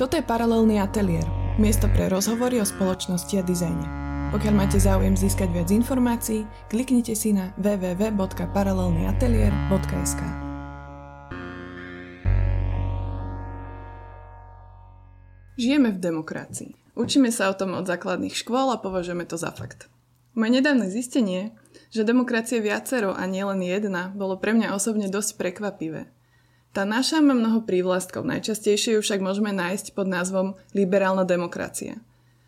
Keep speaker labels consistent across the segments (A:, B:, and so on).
A: Toto je Paralelný ateliér, miesto pre rozhovory o spoločnosti a dizajne. Pokiaľ máte záujem získať viac informácií, kliknite si na www.paralelnyatelier.sk Žijeme v demokracii. Učíme sa o tom od základných škôl a považujeme to za fakt. Moje nedávne zistenie, že demokracie viacero a nielen jedna, bolo pre mňa osobne dosť prekvapivé – tá naša má mnoho prívlastkov, najčastejšie ju však môžeme nájsť pod názvom liberálna demokracia.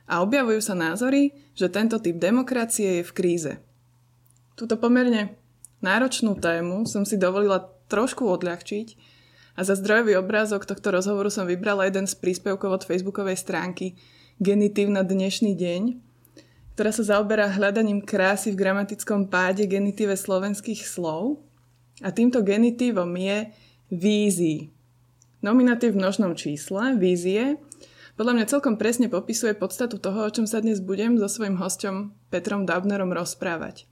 A: A objavujú sa názory, že tento typ demokracie je v kríze. Túto pomerne náročnú tému som si dovolila trošku odľahčiť a za zdrojový obrázok tohto rozhovoru som vybrala jeden z príspevkov od facebookovej stránky Genitív na dnešný deň, ktorá sa zaoberá hľadaním krásy v gramatickom páde genitíve slovenských slov. A týmto genitívom je vízií. Nominatív v množnom čísle, vízie, podľa mňa celkom presne popisuje podstatu toho, o čom sa dnes budem so svojím hostom Petrom Dabnerom rozprávať.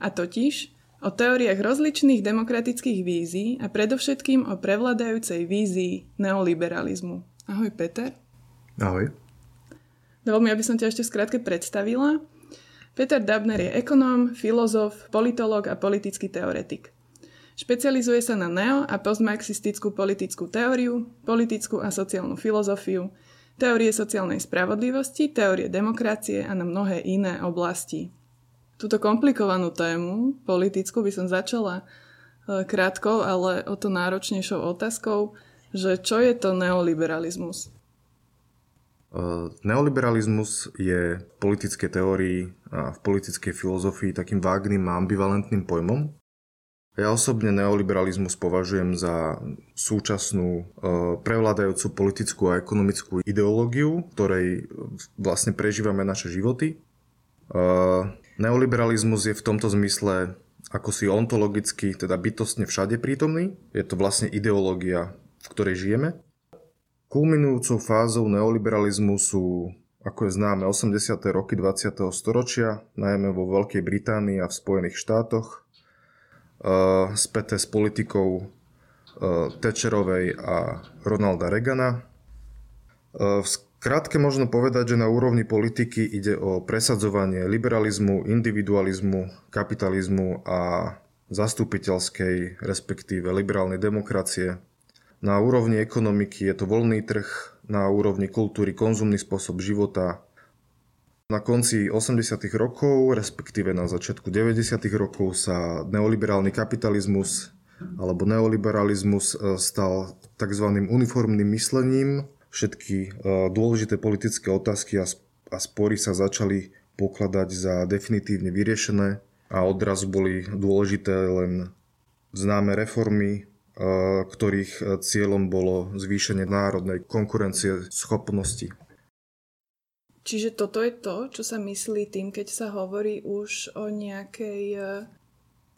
A: A totiž o teóriách rozličných demokratických vízií a predovšetkým o prevladajúcej vízii neoliberalizmu. Ahoj Peter.
B: Ahoj.
A: Dovol mi, aby som ťa ešte skrátke predstavila. Peter Dabner je ekonóm, filozof, politolog a politický teoretik. Špecializuje sa na neo- a postmarxistickú politickú teóriu, politickú a sociálnu filozofiu, teórie sociálnej spravodlivosti, teórie demokracie a na mnohé iné oblasti. Túto komplikovanú tému, politickú, by som začala e, krátkou, ale o to náročnejšou otázkou, že čo je to neoliberalizmus?
B: E, neoliberalizmus je v politickej teórii a v politickej filozofii takým vágnym a ambivalentným pojmom, ja osobne neoliberalizmus považujem za súčasnú e, prevládajúcu politickú a ekonomickú ideológiu, ktorej vlastne prežívame naše životy. E, neoliberalizmus je v tomto zmysle ako si ontologicky, teda bytostne všade prítomný. Je to vlastne ideológia, v ktorej žijeme. Kulminujúcou fázou neoliberalizmu sú, ako je známe, 80. roky 20. storočia, najmä vo Veľkej Británii a v Spojených štátoch, späté s politikou uh, Thatcherovej a Ronalda Reagana. Uh, v skratke možno povedať, že na úrovni politiky ide o presadzovanie liberalizmu, individualizmu, kapitalizmu a zastupiteľskej, respektíve liberálnej demokracie. Na úrovni ekonomiky je to voľný trh, na úrovni kultúry konzumný spôsob života, na konci 80. rokov, respektíve na začiatku 90. rokov sa neoliberálny kapitalizmus alebo neoliberalizmus e, stal tzv. uniformným myslením. Všetky e, dôležité politické otázky a spory sa začali pokladať za definitívne vyriešené a odraz boli dôležité len známe reformy, e, ktorých cieľom bolo zvýšenie národnej konkurencie schopnosti.
A: Čiže toto je to, čo sa myslí tým, keď sa hovorí už o nejakej, e,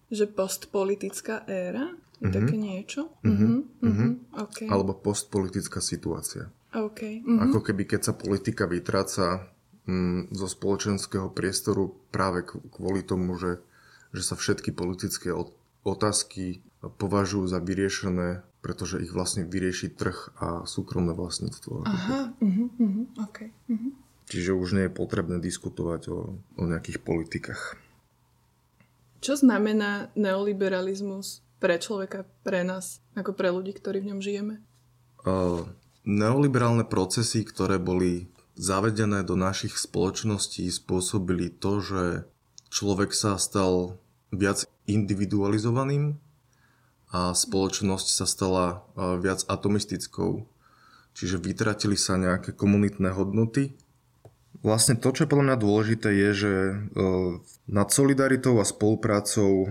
A: že postpolitická éra? Mm-hmm. Také niečo?
B: Mm-hmm. Mm-hmm. Okay. Alebo postpolitická situácia.
A: Okay. Mm-hmm.
B: Ako keby keď sa politika vytráca mm, zo spoločenského priestoru práve kvôli tomu, že, že sa všetky politické otázky považujú za vyriešené, pretože ich vlastne vyrieši trh a súkromné vlastníctvo.
A: Aha, uh-huh, okay. uh-huh.
B: Čiže už nie je potrebné diskutovať o, o nejakých politikách.
A: Čo znamená neoliberalizmus pre človeka, pre nás, ako pre ľudí, ktorí v ňom žijeme?
B: Uh, neoliberálne procesy, ktoré boli zavedené do našich spoločností, spôsobili to, že človek sa stal viac individualizovaným a spoločnosť sa stala viac atomistickou. Čiže vytratili sa nejaké komunitné hodnoty Vlastne to, čo je podľa mňa dôležité, je, že e, nad solidaritou a spoluprácou e,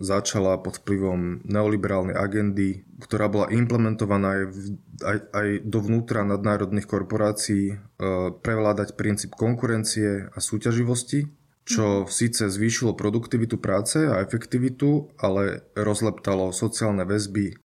B: začala pod vplyvom neoliberálnej agendy, ktorá bola implementovaná aj, v, aj, aj dovnútra nadnárodných korporácií, e, prevládať princíp konkurencie a súťaživosti, čo síce zvýšilo produktivitu práce a efektivitu, ale rozleptalo sociálne väzby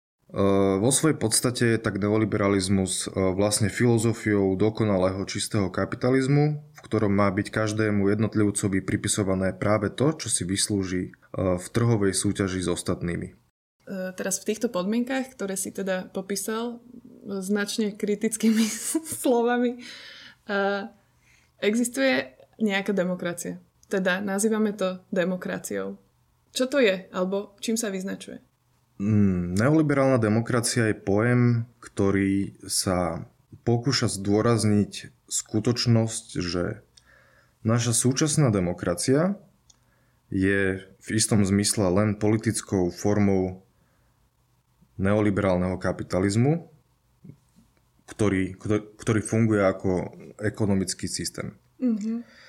B: vo svojej podstate je tak neoliberalizmus vlastne filozofiou dokonalého čistého kapitalizmu, v ktorom má byť každému jednotlivcovi pripisované práve to, čo si vyslúži v trhovej súťaži s ostatnými.
A: E, teraz v týchto podmienkach, ktoré si teda popísal, značne kritickými slovami. Existuje nejaká demokracia. Teda nazývame to demokraciou. Čo to je? Alebo čím sa vyznačuje?
B: Mm, neoliberálna demokracia je pojem, ktorý sa pokúša zdôrazniť skutočnosť, že naša súčasná demokracia je v istom zmysle len politickou formou neoliberálneho kapitalizmu, ktorý, ktorý funguje ako ekonomický systém. Mm-hmm.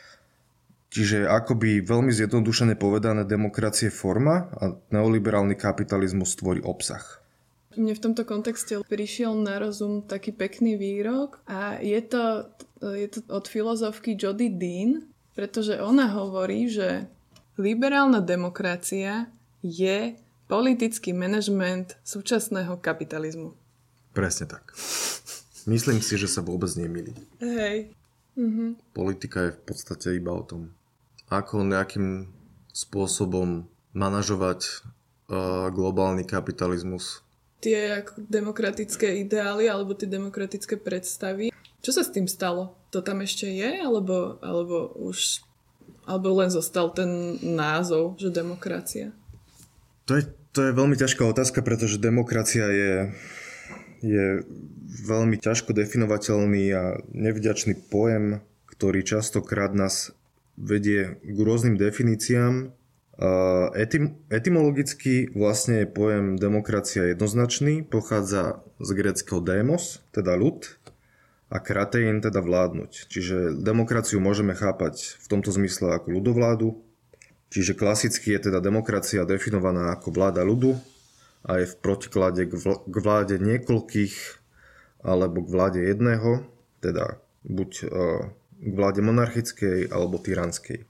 B: Čiže akoby veľmi zjednodušene povedané demokracie forma a neoliberálny kapitalizmus tvorí obsah.
A: Mne v tomto kontexte prišiel na rozum taký pekný výrok a je to, je to od filozofky Jody Dean, pretože ona hovorí, že liberálna demokracia je politický manažment súčasného kapitalizmu.
B: Presne tak. Myslím si, že sa vôbec nemýli.
A: Hej.
B: Mhm. Politika je v podstate iba o tom, ako nejakým spôsobom manažovať uh, globálny kapitalizmus.
A: Tie ako demokratické ideály alebo tie demokratické predstavy. Čo sa s tým stalo? To tam ešte je? Alebo, alebo už alebo len zostal ten názov, že demokracia?
B: To je, to je veľmi ťažká otázka, pretože demokracia je, je veľmi ťažko definovateľný a nevďačný pojem, ktorý častokrát nás vedie k rôznym definíciám. Etym, etymologicky vlastne je pojem demokracia jednoznačný, pochádza z greckého demos, teda ľud, a kratein, teda vládnuť. Čiže demokraciu môžeme chápať v tomto zmysle ako ľudovládu, čiže klasicky je teda demokracia definovaná ako vláda ľudu a je v protiklade k, vl- vláde niekoľkých alebo k vláde jedného, teda buď uh, k vláde monarchickej alebo tyranskej.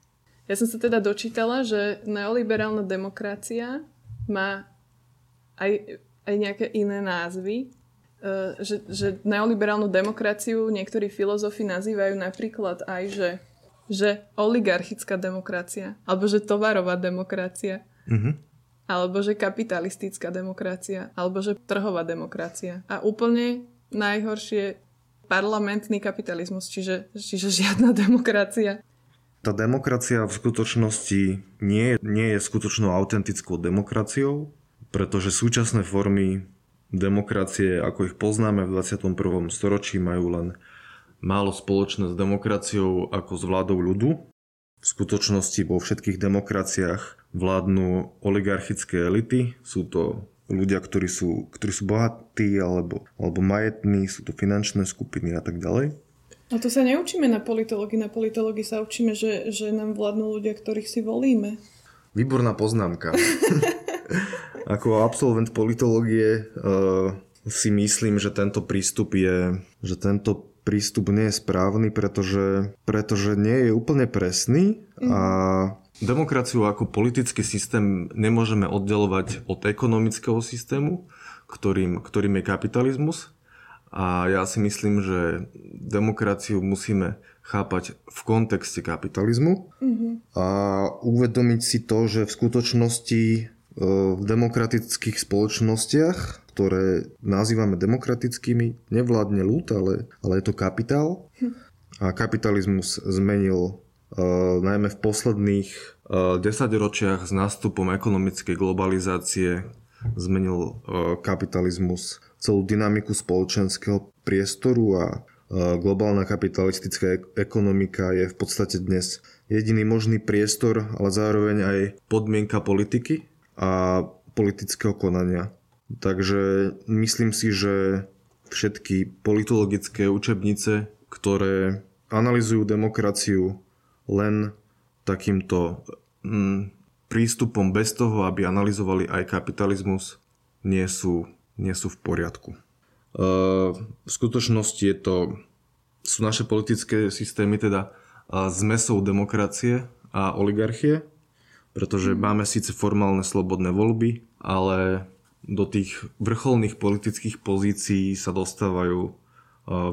A: Ja som sa teda dočítala, že neoliberálna demokracia má aj, aj nejaké iné názvy. Uh, že, že neoliberálnu demokraciu niektorí filozofi nazývajú napríklad aj, že, že oligarchická demokracia, alebo že tovarová demokracia, mm-hmm. alebo že kapitalistická demokracia, alebo že trhová demokracia. A úplne najhoršie parlamentný kapitalizmus, čiže, čiže žiadna demokracia.
B: Tá demokracia v skutočnosti nie, nie je skutočnou autentickou demokraciou, pretože súčasné formy demokracie, ako ich poznáme v 21. storočí, majú len málo spoločné s demokraciou ako s vládou ľudu. V skutočnosti vo všetkých demokraciách vládnu oligarchické elity. Sú to ľudia, ktorí sú, ktorí sú bohatí alebo, alebo majetní, sú to finančné skupiny a tak ďalej.
A: A to sa neučíme na politológii. Na politológii sa učíme, že, že nám vládnu ľudia, ktorých si volíme.
B: Výborná poznámka. Ako absolvent politológie uh, si myslím, že tento prístup je, že tento prístup nie je správny, pretože, pretože nie je úplne presný mm. a Demokraciu ako politický systém nemôžeme oddelovať od ekonomického systému, ktorým, ktorým je kapitalizmus. A ja si myslím, že demokraciu musíme chápať v kontexte kapitalizmu mm-hmm. a uvedomiť si to, že v skutočnosti e, v demokratických spoločnostiach, ktoré nazývame demokratickými, nevládne ľud, ale, ale je to kapitál. Hm. A kapitalizmus zmenil najmä v posledných uh, desaťročiach s nástupom ekonomickej globalizácie zmenil uh, kapitalizmus celú dynamiku spoločenského priestoru a globálna kapitalistická ekonomika je v podstate dnes jediný možný priestor, ale zároveň aj podmienka politiky a politického konania. Takže myslím si, že všetky politologické učebnice, ktoré analizujú demokraciu len takýmto mm, prístupom bez toho, aby analyzovali aj kapitalizmus, nie sú, nie sú v poriadku. E, v skutočnosti je to, sú naše politické systémy teda e, zmesou demokracie a oligarchie, pretože mm. máme síce formálne slobodné voľby, ale do tých vrcholných politických pozícií sa dostávajú e,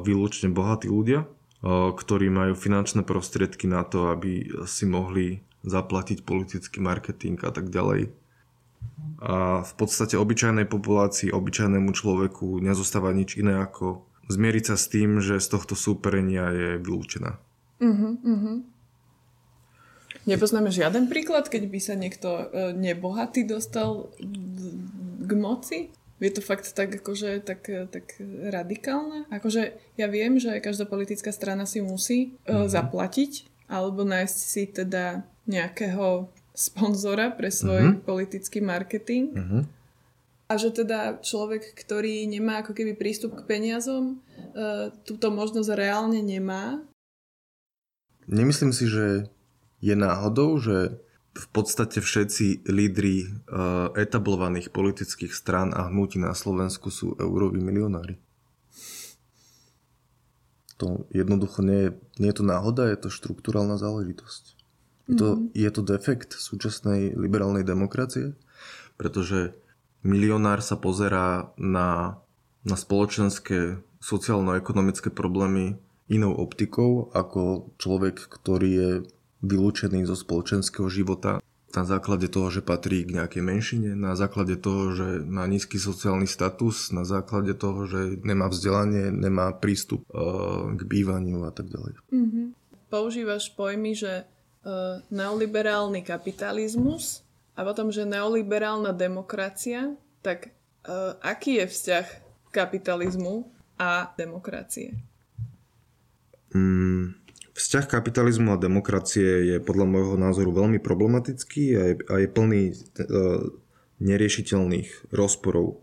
B: výlučne bohatí ľudia ktorí majú finančné prostriedky na to, aby si mohli zaplatiť politický marketing a tak ďalej. a v podstate obyčajnej populácii, obyčajnému človeku nezostáva nič iné ako zmieriť sa s tým, že z tohto súperenia je vylúčená. Uh-huh, uh-huh.
A: Nepoznáme žiaden príklad, keď by sa niekto e, nebohatý dostal k moci? Je to fakt tak, akože, tak, tak radikálne? Akože ja viem, že každá politická strana si musí uh, zaplatiť alebo nájsť si teda nejakého sponzora pre svoj uh-huh. politický marketing. Uh-huh. A že teda človek, ktorý nemá ako keby prístup k peniazom, uh, túto možnosť reálne nemá.
B: Nemyslím si, že je náhodou, že v podstate všetci lídri uh, etablovaných politických strán a hnutí na Slovensku sú euroví milionári. To jednoducho nie je, nie je to náhoda, je to štruktúralná záležitosť. Je to, mm-hmm. je to defekt súčasnej liberálnej demokracie, pretože milionár sa pozerá na, na spoločenské, sociálno-ekonomické problémy inou optikou ako človek, ktorý je vylúčený zo spoločenského života na základe toho, že patrí k nejakej menšine, na základe toho, že má nízky sociálny status, na základe toho, že nemá vzdelanie, nemá prístup uh, k bývaniu a tak ďalej. Mm-hmm.
A: Používaš pojmy, že uh, neoliberálny kapitalizmus a potom, že neoliberálna demokracia, tak uh, aký je vzťah kapitalizmu a demokracie?
B: Mm, Vzťah kapitalizmu a demokracie je podľa môjho názoru veľmi problematický a je, a je plný e, neriešiteľných rozporov. E,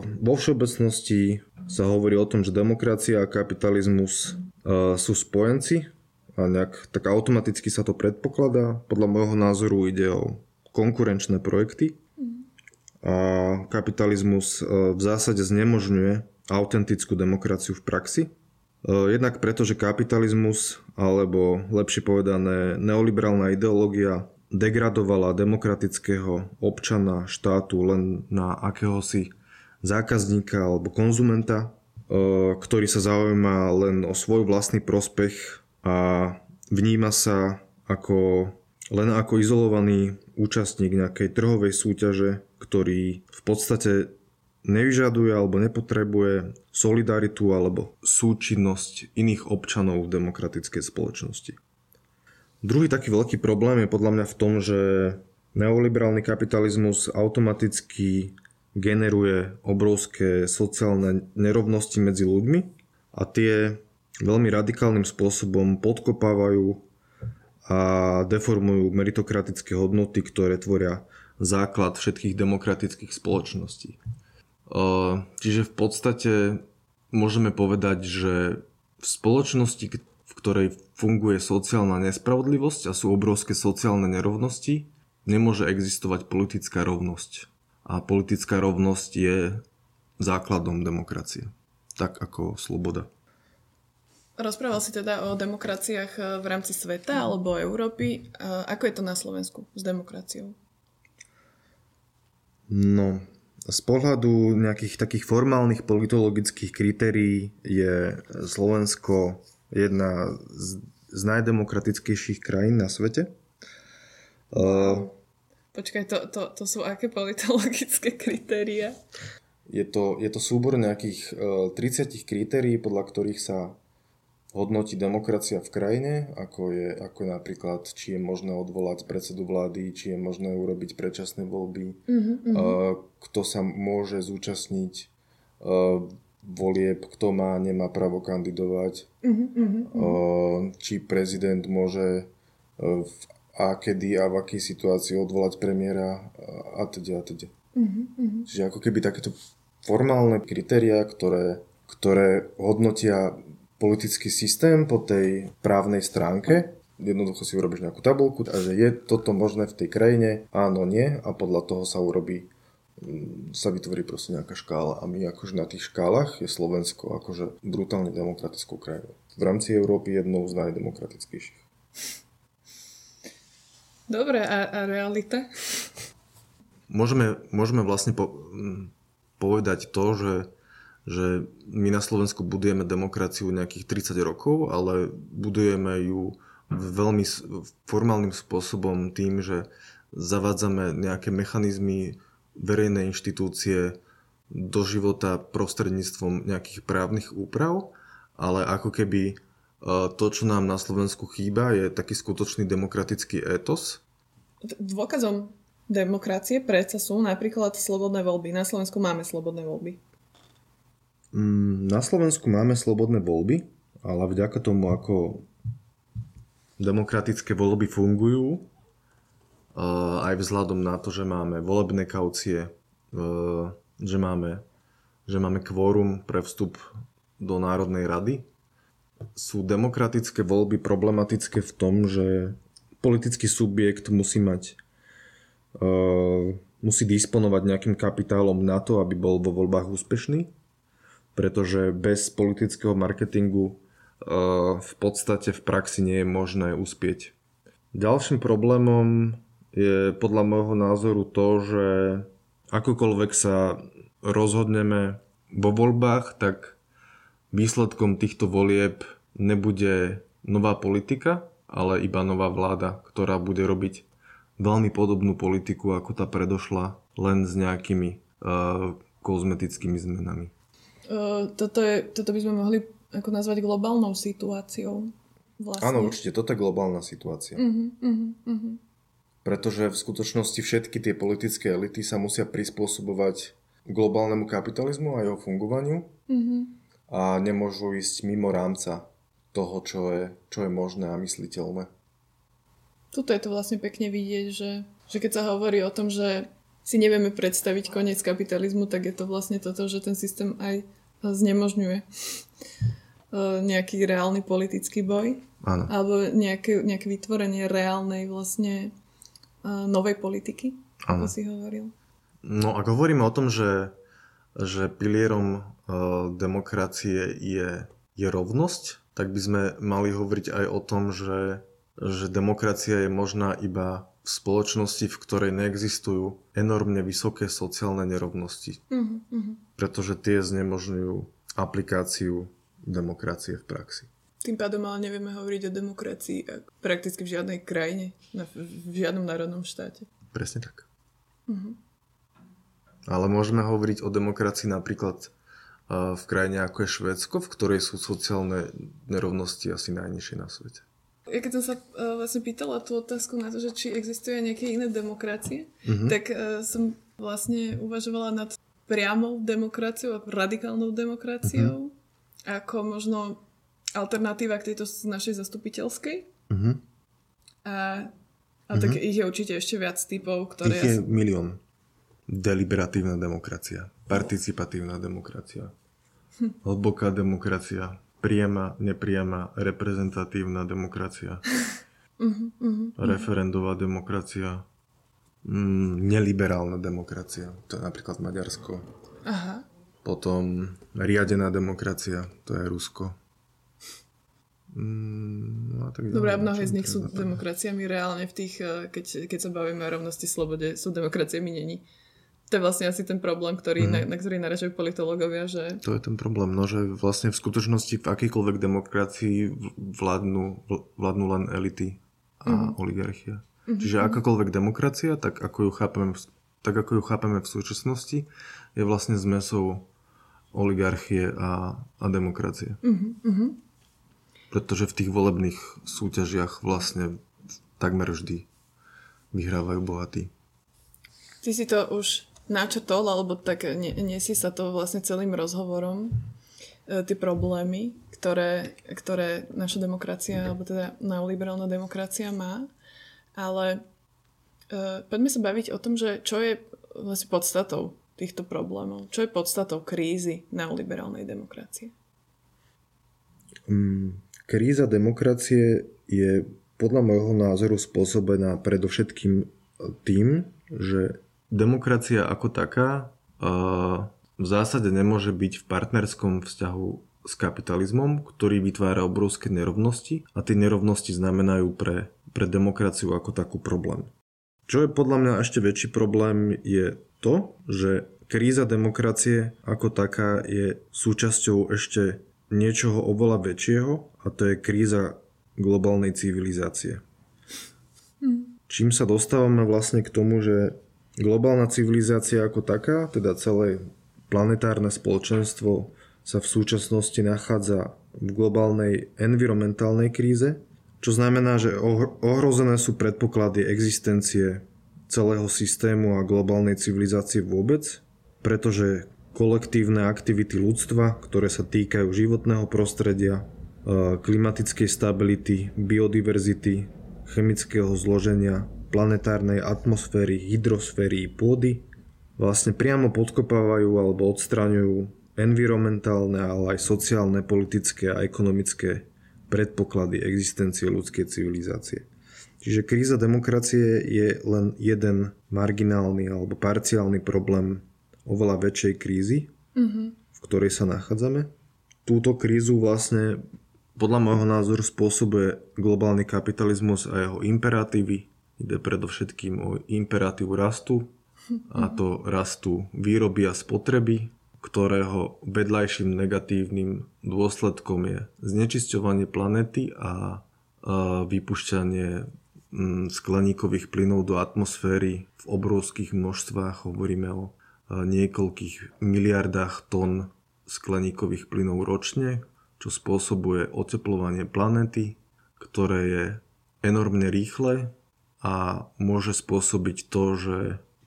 B: vo všeobecnosti sa hovorí o tom, že demokracia a kapitalizmus e, sú spojenci a nejak tak automaticky sa to predpokladá. Podľa môjho názoru ide o konkurenčné projekty a kapitalizmus e, v zásade znemožňuje autentickú demokraciu v praxi jednak preto, že kapitalizmus, alebo lepšie povedané neoliberálna ideológia degradovala demokratického občana štátu len na akéhosi zákazníka alebo konzumenta, eh, ktorý sa zaujíma len o svoj vlastný prospech a vníma sa ako, len ako izolovaný účastník nejakej trhovej súťaže, ktorý v podstate nevyžaduje alebo nepotrebuje solidaritu alebo súčinnosť iných občanov v demokratickej spoločnosti. Druhý taký veľký problém je podľa mňa v tom, že neoliberálny kapitalizmus automaticky generuje obrovské sociálne nerovnosti medzi ľuďmi a tie veľmi radikálnym spôsobom podkopávajú a deformujú meritokratické hodnoty, ktoré tvoria základ všetkých demokratických spoločností. Čiže v podstate môžeme povedať, že v spoločnosti, v ktorej funguje sociálna nespravodlivosť a sú obrovské sociálne nerovnosti, nemôže existovať politická rovnosť. A politická rovnosť je základom demokracie. Tak ako sloboda.
A: Rozprával si teda o demokraciách e, v rámci sveta alebo Európy. E, ako je to na Slovensku s demokraciou?
B: No, z pohľadu nejakých takých formálnych politologických kritérií je Slovensko jedna z, z najdemokratickejších krajín na svete.
A: Wow. Počkaj, to, to, to sú aké politologické kritéria?
B: Je to, je to súbor nejakých uh, 30 kritérií, podľa ktorých sa hodnotí demokracia v krajine, ako je, ako napríklad, či je možné odvolať predsedu vlády, či je možné urobiť predčasné voľby, mm-hmm. kto sa môže zúčastniť e, volieb, kto má, nemá právo kandidovať, mm-hmm. či prezident môže v a kedy a v akej situácii odvolať premiéra a teda a teda. Mm-hmm. Čiže ako keby takéto formálne kritériá, ktoré, ktoré hodnotia politický systém po tej právnej stránke, jednoducho si urobíš nejakú tabulku a že je toto možné v tej krajine, áno, nie a podľa toho sa urobí mm, sa vytvorí proste nejaká škála a my akože na tých škálach je Slovensko akože brutálne demokratickou krajinou. V rámci Európy jednou z najdemokratickejších.
A: Dobre, a, a realita?
B: Môžeme, môžeme vlastne po, mm, povedať to, že že my na Slovensku budujeme demokraciu nejakých 30 rokov, ale budujeme ju veľmi formálnym spôsobom tým, že zavádzame nejaké mechanizmy, verejné inštitúcie do života prostredníctvom nejakých právnych úprav, ale ako keby e, to, čo nám na Slovensku chýba, je taký skutočný demokratický étos.
A: Dôkazom demokracie predsa sú napríklad slobodné voľby. Na Slovensku máme slobodné voľby.
B: Mm, na Slovensku máme slobodné voľby, ale vďaka tomu, ako demokratické voľby fungujú, aj vzhľadom na to, že máme volebné kaucie, že máme, že máme kvórum pre vstup do Národnej rady. Sú demokratické voľby problematické v tom, že politický subjekt musí mať musí disponovať nejakým kapitálom na to, aby bol vo voľbách úspešný, pretože bez politického marketingu v podstate v praxi nie je možné uspieť. Ďalším problémom je podľa môjho názoru to, že akokoľvek sa rozhodneme vo voľbách, tak výsledkom týchto volieb nebude nová politika, ale iba nová vláda, ktorá bude robiť veľmi podobnú politiku ako tá predošla, len s nejakými uh, kozmetickými zmenami.
A: Uh, toto, je, toto by sme mohli ako nazvať globálnou situáciou.
B: Vlastne. Áno, určite, toto je globálna situácia. Uh-huh, uh-huh, uh-huh. Pretože v skutočnosti všetky tie politické elity sa musia prispôsobovať globálnemu kapitalizmu a jeho fungovaniu uh-huh. a nemôžu ísť mimo rámca toho, čo je, čo je možné a mysliteľné.
A: Tuto je to vlastne pekne vidieť, že, že keď sa hovorí o tom, že si nevieme predstaviť koniec kapitalizmu, tak je to vlastne toto, že ten systém aj znemožňuje E, nejaký reálny politický boj.
B: Áno.
A: Alebo nejaké, nejaké vytvorenie reálnej vlastne uh, novej politiky, ako si hovoril.
B: No ak hovoríme o tom, že, že pilierom uh, demokracie je, je rovnosť, tak by sme mali hovoriť aj o tom, že, že demokracia je možná iba v spoločnosti, v ktorej neexistujú enormne vysoké sociálne nerovnosti. Uh-huh, uh-huh. Pretože tie znemožňujú aplikáciu demokracie v praxi.
A: Tým pádom ale nevieme hovoriť o demokracii prakticky v žiadnej krajine, v žiadnom národnom štáte.
B: Presne tak. Uh-huh. Ale môžeme hovoriť o demokracii napríklad v krajine ako je Švédsko, v ktorej sú sociálne nerovnosti asi najnižšie na svete.
A: Ja keď som sa uh, vlastne pýtala tú otázku na to, že či existuje nejaké iné demokracie, uh-huh. tak uh, som vlastne uvažovala nad priamou demokraciou a radikálnou demokraciou. Uh-huh ako možno alternatíva k tejto našej zastupiteľskej. Uh-huh. A, a tak ich je určite ešte viac typov, ktoré...
B: Ich je ja... milión. Deliberatívna demokracia, participatívna demokracia, hm. hlboká demokracia, priama, nepriama, reprezentatívna demokracia, uh-huh, uh-huh, referendová demokracia, mm, neliberálna demokracia, to je napríklad Maďarsko. Aha. Potom riadená demokracia, to je Rusko.
A: Mm, no a tak Dobre, a mnohé z nich sú demokraciami reálne v tých, eh, keď, keď sa bavíme o rovnosti, slobode, sú demokraciami není. To je vlastne asi ten problém, ktorý, mm. na, na ktorý naražajú politológovia, že...
B: To je ten problém, no, že vlastne v skutočnosti v akýkoľvek demokracii vládnu, vládnu len elity a mm. oligarchia. Mm-hmm. Čiže akákoľvek demokracia, tak ako ju chápeme, tak ako ju chápeme v súčasnosti, je vlastne zmesou oligarchie a, a demokracie. Uh-huh, Pretože v tých volebných súťažiach vlastne takmer vždy vyhrávajú bohatí.
A: Ty si to už načetol, alebo tak si sa to vlastne celým rozhovorom, e, tie problémy, ktoré, ktoré naša demokracia, alebo teda neoliberálna demokracia má. Ale e, poďme sa baviť o tom, že čo je vlastne podstatou týchto problémov? Čo je podstatou krízy neoliberálnej demokracie?
B: Mm, kríza demokracie je podľa môjho názoru spôsobená predovšetkým tým, že demokracia ako taká v zásade nemôže byť v partnerskom vzťahu s kapitalizmom, ktorý vytvára obrovské nerovnosti a tie nerovnosti znamenajú pre, pre demokraciu ako takú problém. Čo je podľa mňa ešte väčší problém je to, že kríza demokracie ako taká je súčasťou ešte niečoho oveľa väčšieho a to je kríza globálnej civilizácie. Hmm. Čím sa dostávame vlastne k tomu, že globálna civilizácia ako taká, teda celé planetárne spoločenstvo sa v súčasnosti nachádza v globálnej environmentálnej kríze, čo znamená, že ohrozené sú predpoklady existencie celého systému a globálnej civilizácie vôbec, pretože kolektívne aktivity ľudstva, ktoré sa týkajú životného prostredia, e, klimatickej stability, biodiverzity, chemického zloženia, planetárnej atmosféry, hydrosféry, pôdy, vlastne priamo podkopávajú alebo odstraňujú environmentálne, ale aj sociálne, politické a ekonomické predpoklady existencie ľudskej civilizácie. Čiže kríza demokracie je len jeden marginálny alebo parciálny problém oveľa väčšej krízy, mm-hmm. v ktorej sa nachádzame. Túto krízu vlastne podľa môjho názoru spôsobuje globálny kapitalizmus a jeho imperatívy. Ide predovšetkým o imperatív rastu, a to rastu výroby a spotreby, ktorého vedľajším negatívnym dôsledkom je znečisťovanie planety a vypušťanie skleníkových plynov do atmosféry v obrovských množstvách. Hovoríme o niekoľkých miliardách tón skleníkových plynov ročne, čo spôsobuje oteplovanie planety, ktoré je enormne rýchle a môže spôsobiť to, že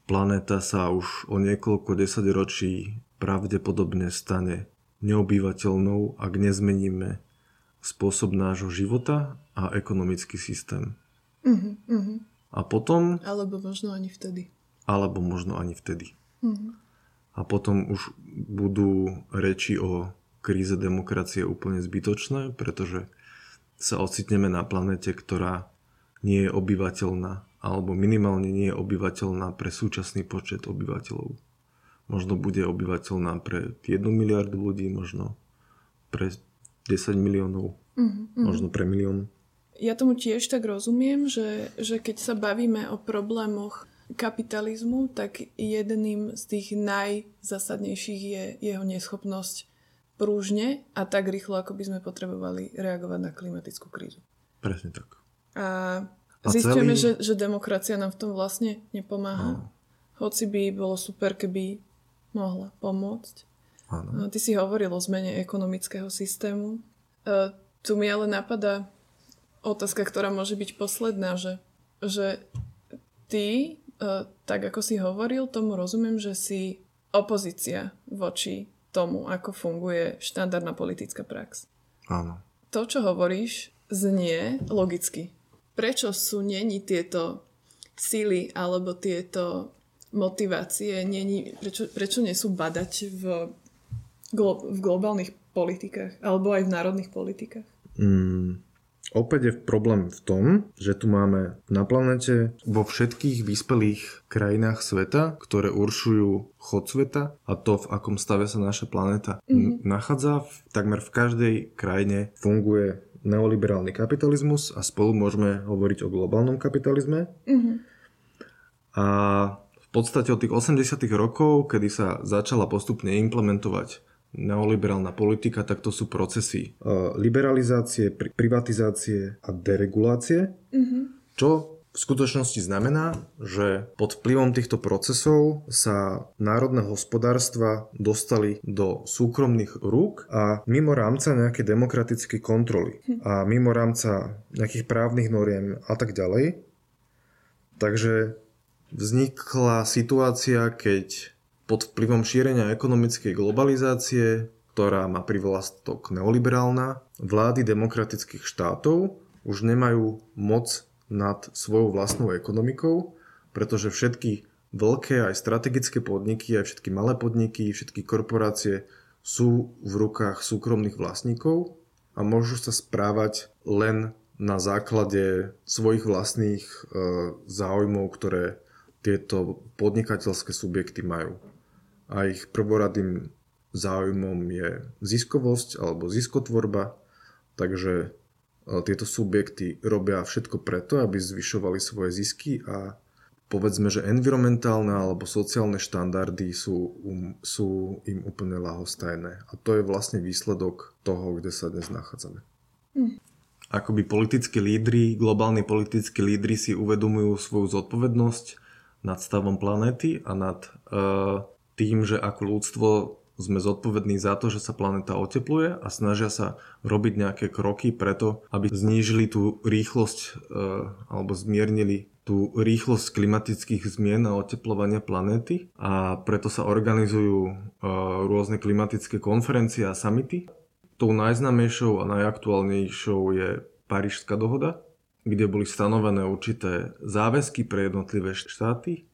B: planéta sa už o niekoľko desaťročí pravdepodobne stane neobyvateľnou, ak nezmeníme spôsob nášho života a ekonomický systém. Uh-huh, uh-huh. A potom...
A: Alebo možno ani vtedy.
B: Alebo možno ani vtedy. Uh-huh. A potom už budú reči o kríze demokracie úplne zbytočné, pretože sa ocitneme na planete, ktorá nie je obyvateľná, alebo minimálne nie je obyvateľná pre súčasný počet obyvateľov možno bude obyvateľná pre 1 miliardu ľudí, možno pre 10 miliónov, mm-hmm. možno pre milión.
A: Ja tomu tiež tak rozumiem, že, že keď sa bavíme o problémoch kapitalizmu, tak jedným z tých najzásadnejších je jeho neschopnosť prúžne a tak rýchlo, ako by sme potrebovali reagovať na klimatickú krízu.
B: Presne tak.
A: A, a zistíme, celý... že, že demokracia nám v tom vlastne nepomáha. No. Hoci by bolo super, keby mohla pomôcť. Áno. No, ty si hovoril o zmene ekonomického systému. E, tu mi ale napadá otázka, ktorá môže byť posledná, že, že ty, e, tak ako si hovoril, tomu rozumiem, že si opozícia voči tomu, ako funguje štandardná politická prax.
B: Áno.
A: To, čo hovoríš, znie logicky. Prečo sú není tieto síly alebo tieto motivácie, nie, prečo, prečo nie sú badať v, glo, v globálnych politikách alebo aj v národných politikách?
B: Mm, opäť je problém v tom, že tu máme na planete vo všetkých vyspelých krajinách sveta, ktoré uršujú chod sveta a to, v akom stave sa naša planéta mm-hmm. nachádza. Takmer v každej krajine funguje neoliberálny kapitalizmus a spolu môžeme hovoriť o globálnom kapitalizme. Mm-hmm. A v podstate od tých 80 rokov, kedy sa začala postupne implementovať neoliberálna politika, tak to sú procesy e, liberalizácie, privatizácie a deregulácie, mm-hmm. čo v skutočnosti znamená, že pod vplyvom týchto procesov sa národné hospodárstva dostali do súkromných rúk a mimo rámca nejaké demokratické kontroly hm. a mimo rámca nejakých právnych noriem a tak ďalej. Takže vznikla situácia, keď pod vplyvom šírenia ekonomickej globalizácie, ktorá má privlastok neoliberálna, vlády demokratických štátov už nemajú moc nad svojou vlastnou ekonomikou, pretože všetky veľké aj strategické podniky, aj všetky malé podniky, všetky korporácie sú v rukách súkromných vlastníkov a môžu sa správať len na základe svojich vlastných e, záujmov, ktoré tieto podnikateľské subjekty majú. A ich prvoradým záujmom je ziskovosť alebo ziskotvorba, takže tieto subjekty robia všetko preto, aby zvyšovali svoje zisky a povedzme, že environmentálne alebo sociálne štandardy sú, um, sú im úplne lahostajné. A to je vlastne výsledok toho, kde sa dnes nachádzame. Hm. akoby politickí lídry, globálni politickí lídry si uvedomujú svoju zodpovednosť nad stavom planéty a nad uh, tým, že ako ľudstvo sme zodpovední za to, že sa planéta otepluje a snažia sa robiť nejaké kroky preto, aby znížili tú rýchlosť uh, alebo zmiernili tú rýchlosť klimatických zmien a oteplovania planéty a preto sa organizujú uh, rôzne klimatické konferencie a samity. Tou najznámejšou a najaktuálnejšou je Parížská dohoda, kde boli stanovené určité záväzky pre jednotlivé štáty.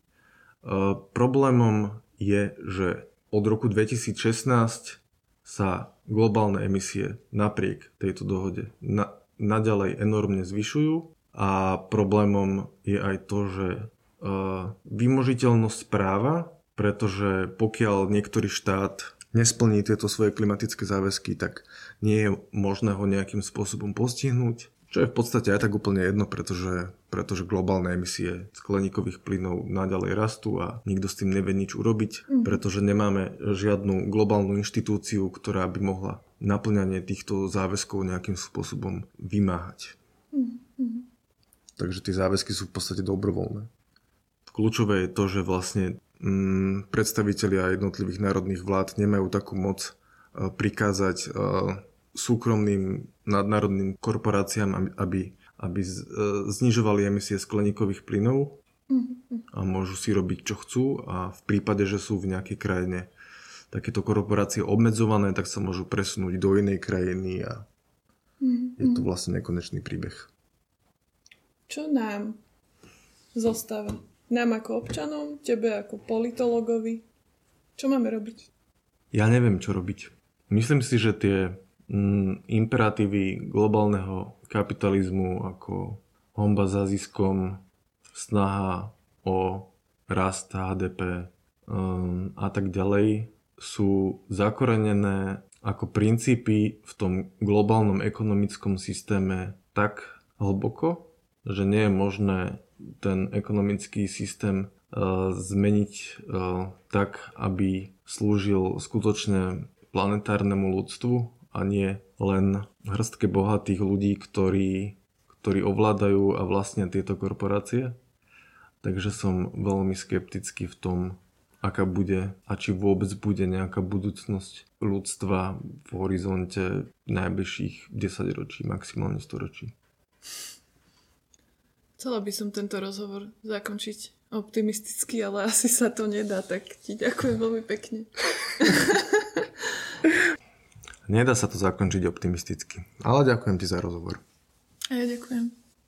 B: Uh, problémom je, že od roku 2016 sa globálne emisie napriek tejto dohode na, naďalej enormne zvyšujú a problémom je aj to, že uh, vymožiteľnosť práva, pretože pokiaľ niektorý štát nesplní tieto svoje klimatické záväzky, tak nie je možné ho nejakým spôsobom postihnúť. Čo je v podstate aj tak úplne jedno, pretože, pretože globálne emisie skleníkových plynov naďalej rastú a nikto s tým nevie nič urobiť, mm. pretože nemáme žiadnu globálnu inštitúciu, ktorá by mohla naplňanie týchto záväzkov nejakým spôsobom vymáhať. Mm. Takže tie záväzky sú v podstate dobrovoľné. Kľúčové je to, že vlastne mm, predstavitelia jednotlivých národných vlád nemajú takú moc uh, prikázať uh, súkromným nadnárodným korporáciám, aby, aby uh, znižovali emisie skleníkových plynov a môžu si robiť, čo chcú a v prípade, že sú v nejakej krajine takéto korporácie obmedzované, tak sa môžu presunúť do inej krajiny a je to vlastne nekonečný príbeh.
A: Čo nám zostáva? Nám ako občanom, tebe ako politologovi? Čo máme robiť?
B: Ja neviem, čo robiť. Myslím si, že tie imperatívy globálneho kapitalizmu ako homba za ziskom, snaha o rast HDP um, a tak ďalej sú zakorenené ako princípy v tom globálnom ekonomickom systéme tak hlboko, že nie je možné ten ekonomický systém uh, zmeniť uh, tak, aby slúžil skutočne planetárnemu ľudstvu a nie len hrstke bohatých ľudí, ktorí, ktorí ovládajú a vlastnia tieto korporácie. Takže som veľmi skeptický v tom, aká bude a či vôbec bude nejaká budúcnosť ľudstva v horizonte najbližších 10 ročí, maximálne 100 ročí.
A: Chcela by som tento rozhovor zakončiť optimisticky, ale asi sa to nedá, tak ti ďakujem veľmi pekne.
B: Nedá sa to zakončiť optimisticky, ale ďakujem ti za rozhovor.
A: A ja ďakujem.